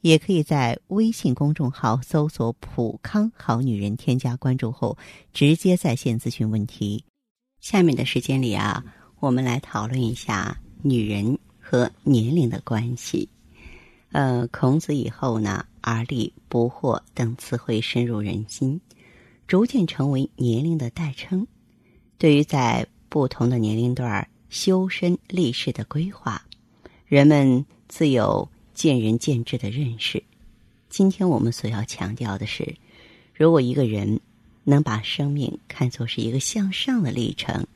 也可以在微信公众号搜索“普康好女人”，添加关注后直接在线咨询问题。下面的时间里啊，我们来讨论一下女人和年龄的关系。呃，孔子以后呢，“而立”“不惑”等词汇深入人心，逐渐成为年龄的代称。对于在不同的年龄段修身立世的规划，人们自有见仁见智的认识。今天我们所要强调的是，如果一个人能把生命看作是一个向上的历程，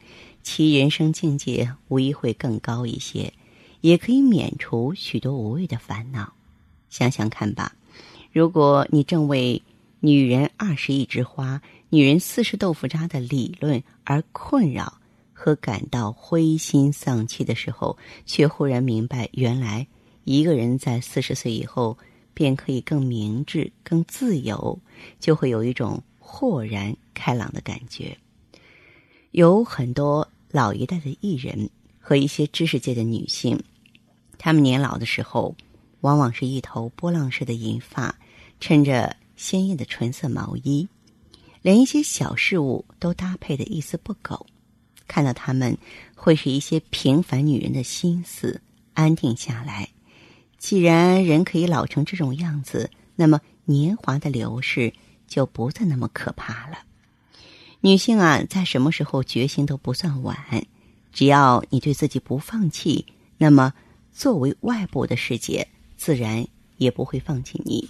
其人生境界无疑会更高一些，也可以免除许多无谓的烦恼。想想看吧，如果你正为“女人二十一枝花，女人四十豆腐渣”的理论而困扰和感到灰心丧气的时候，却忽然明白，原来。一个人在四十岁以后，便可以更明智、更自由，就会有一种豁然开朗的感觉。有很多老一代的艺人和一些知识界的女性，她们年老的时候，往往是一头波浪式的银发，衬着鲜艳的纯色毛衣，连一些小事物都搭配的一丝不苟。看到她们，会使一些平凡女人的心思安定下来。既然人可以老成这种样子，那么年华的流逝就不再那么可怕了。女性啊，在什么时候觉醒都不算晚，只要你对自己不放弃，那么作为外部的世界，自然也不会放弃你。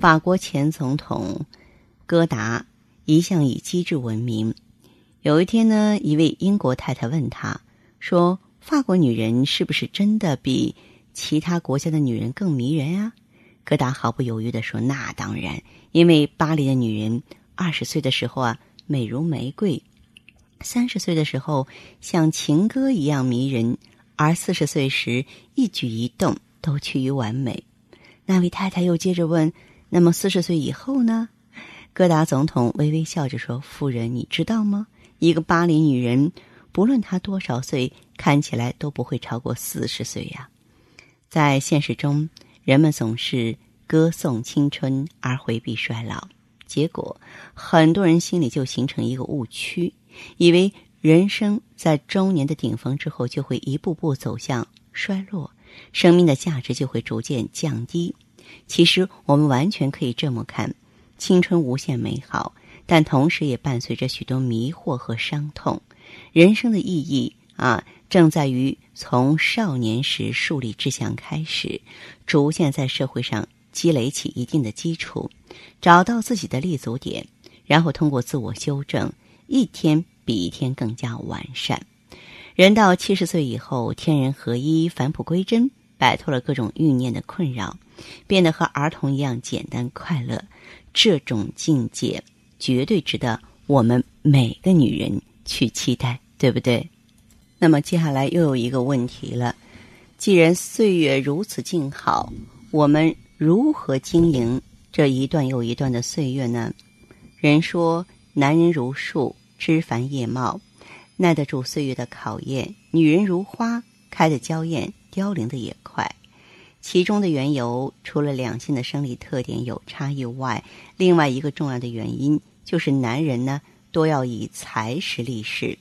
法国前总统戈达一向以机智闻名。有一天呢，一位英国太太问他说：“法国女人是不是真的比？”其他国家的女人更迷人啊！戈达毫不犹豫的说：“那当然，因为巴黎的女人二十岁的时候啊，美如玫瑰；三十岁的时候像情歌一样迷人，而四十岁时一举一动都趋于完美。”那位太太又接着问：“那么四十岁以后呢？”戈达总统微微笑着说：“夫人，你知道吗？一个巴黎女人，不论她多少岁，看起来都不会超过四十岁呀。”在现实中，人们总是歌颂青春而回避衰老，结果很多人心里就形成一个误区，以为人生在中年的顶峰之后就会一步步走向衰落，生命的价值就会逐渐降低。其实，我们完全可以这么看：青春无限美好，但同时也伴随着许多迷惑和伤痛。人生的意义啊！正在于从少年时树立志向开始，逐渐在社会上积累起一定的基础，找到自己的立足点，然后通过自我修正，一天比一天更加完善。人到七十岁以后，天人合一，返璞归真，摆脱了各种欲念的困扰，变得和儿童一样简单快乐。这种境界绝对值得我们每个女人去期待，对不对？那么接下来又有一个问题了：既然岁月如此静好，我们如何经营这一段又一段的岁月呢？人说男人如树，枝繁叶茂，耐得住岁月的考验；女人如花，开得娇艳，凋零的也快。其中的缘由，除了两性的生理特点有差异外，另外一个重要的原因就是男人呢，多要以才识立世。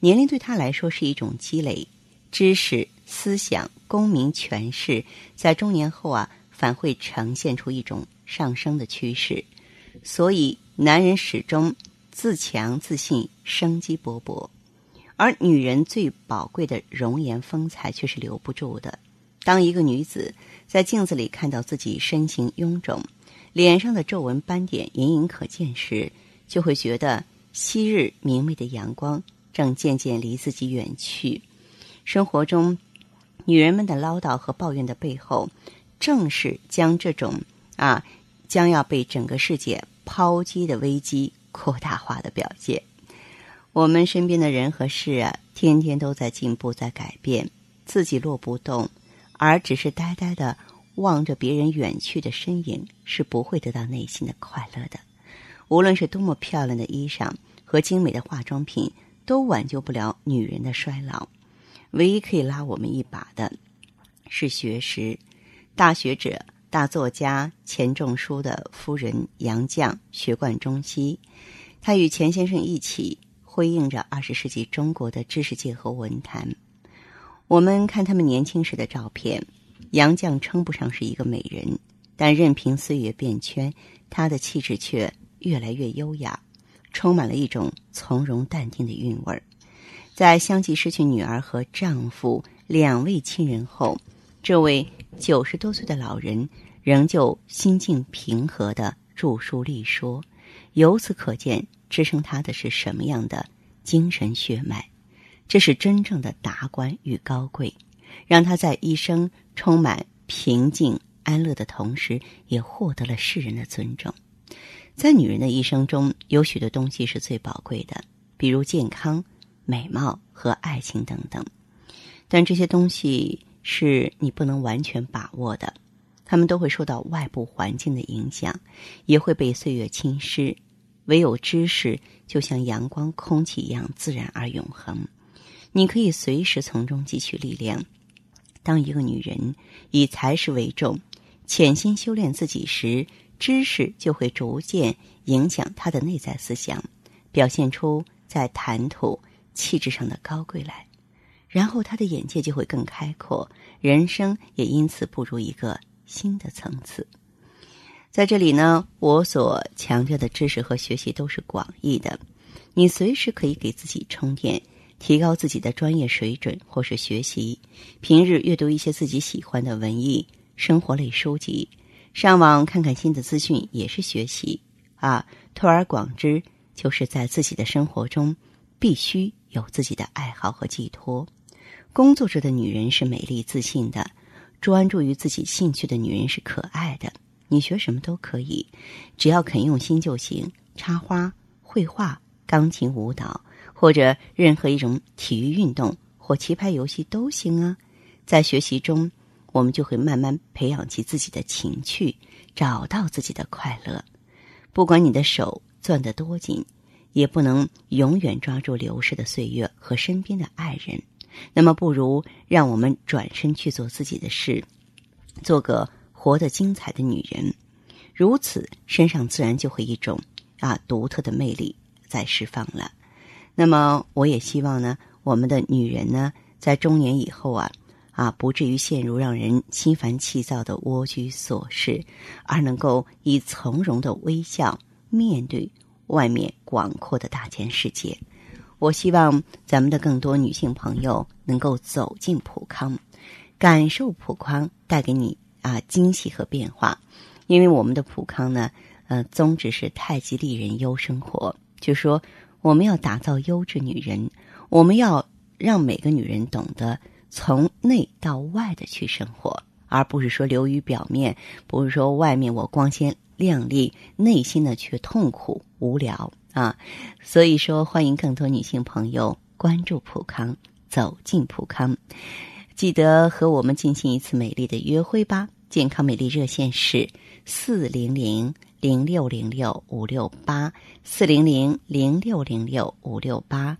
年龄对他来说是一种积累，知识、思想、功名、权势，在中年后啊，反会呈现出一种上升的趋势。所以，男人始终自强、自信、生机勃勃，而女人最宝贵的容颜风采却是留不住的。当一个女子在镜子里看到自己身形臃肿，脸上的皱纹斑点隐隐可见时，就会觉得昔日明媚的阳光。正渐渐离自己远去。生活中，女人们的唠叨和抱怨的背后，正是将这种啊将要被整个世界抛弃的危机扩大化的表现。我们身边的人和事啊，天天都在进步，在改变，自己落不动，而只是呆呆的望着别人远去的身影，是不会得到内心的快乐的。无论是多么漂亮的衣裳和精美的化妆品，都挽救不了女人的衰老。唯一可以拉我们一把的，是学识。大学者、大作家钱钟书的夫人杨绛，学贯中西。他与钱先生一起辉映着二十世纪中国的知识界和文坛。我们看他们年轻时的照片，杨绛称不上是一个美人，但任凭岁月变迁，她的气质却越来越优雅，充满了一种从容淡定的韵味儿。在相继失去女儿和丈夫两位亲人后，这位九十多岁的老人仍旧心境平和的著书立说。由此可见，支撑他的是什么样的精神血脉？这是真正的达观与高贵，让他在一生充满平静安乐的同时，也获得了世人的尊重。在女人的一生中，有许多东西是最宝贵的，比如健康、美貌和爱情等等。但这些东西是你不能完全把握的，他们都会受到外部环境的影响，也会被岁月侵蚀。唯有知识，就像阳光、空气一样自然而永恒。你可以随时从中汲取力量。当一个女人以才识为重，潜心修炼自己时，知识就会逐渐影响他的内在思想，表现出在谈吐、气质上的高贵来。然后，他的眼界就会更开阔，人生也因此步入一个新的层次。在这里呢，我所强调的知识和学习都是广义的，你随时可以给自己充电，提高自己的专业水准，或是学习。平日阅读一些自己喜欢的文艺、生活类书籍，上网看看新的资讯也是学习啊。推而广之，就是在自己的生活中必须有自己的爱好和寄托。工作着的女人是美丽自信的，专注于自己兴趣的女人是可爱的。你学什么都可以，只要肯用心就行。插花、绘画、钢琴、舞蹈，或者任何一种体育运动或棋牌游戏都行啊。在学习中，我们就会慢慢培养起自己的情趣，找到自己的快乐。不管你的手攥得多紧，也不能永远抓住流逝的岁月和身边的爱人。那么，不如让我们转身去做自己的事，做个。活得精彩的女人，如此身上自然就会一种啊独特的魅力在释放了。那么，我也希望呢，我们的女人呢，在中年以后啊啊，不至于陷入让人心烦气躁的蜗居琐事，而能够以从容的微笑面对外面广阔的大千世界。我希望咱们的更多女性朋友能够走进普康，感受普康带给你。啊，惊喜和变化，因为我们的普康呢，呃，宗旨是太极丽人优生活，就说我们要打造优质女人，我们要让每个女人懂得从内到外的去生活，而不是说流于表面，不是说外面我光鲜亮丽，内心呢却痛苦无聊啊。所以说，欢迎更多女性朋友关注普康，走进普康。记得和我们进行一次美丽的约会吧！健康美丽热线是四零零零六零六五六八四零零零六零六五六八。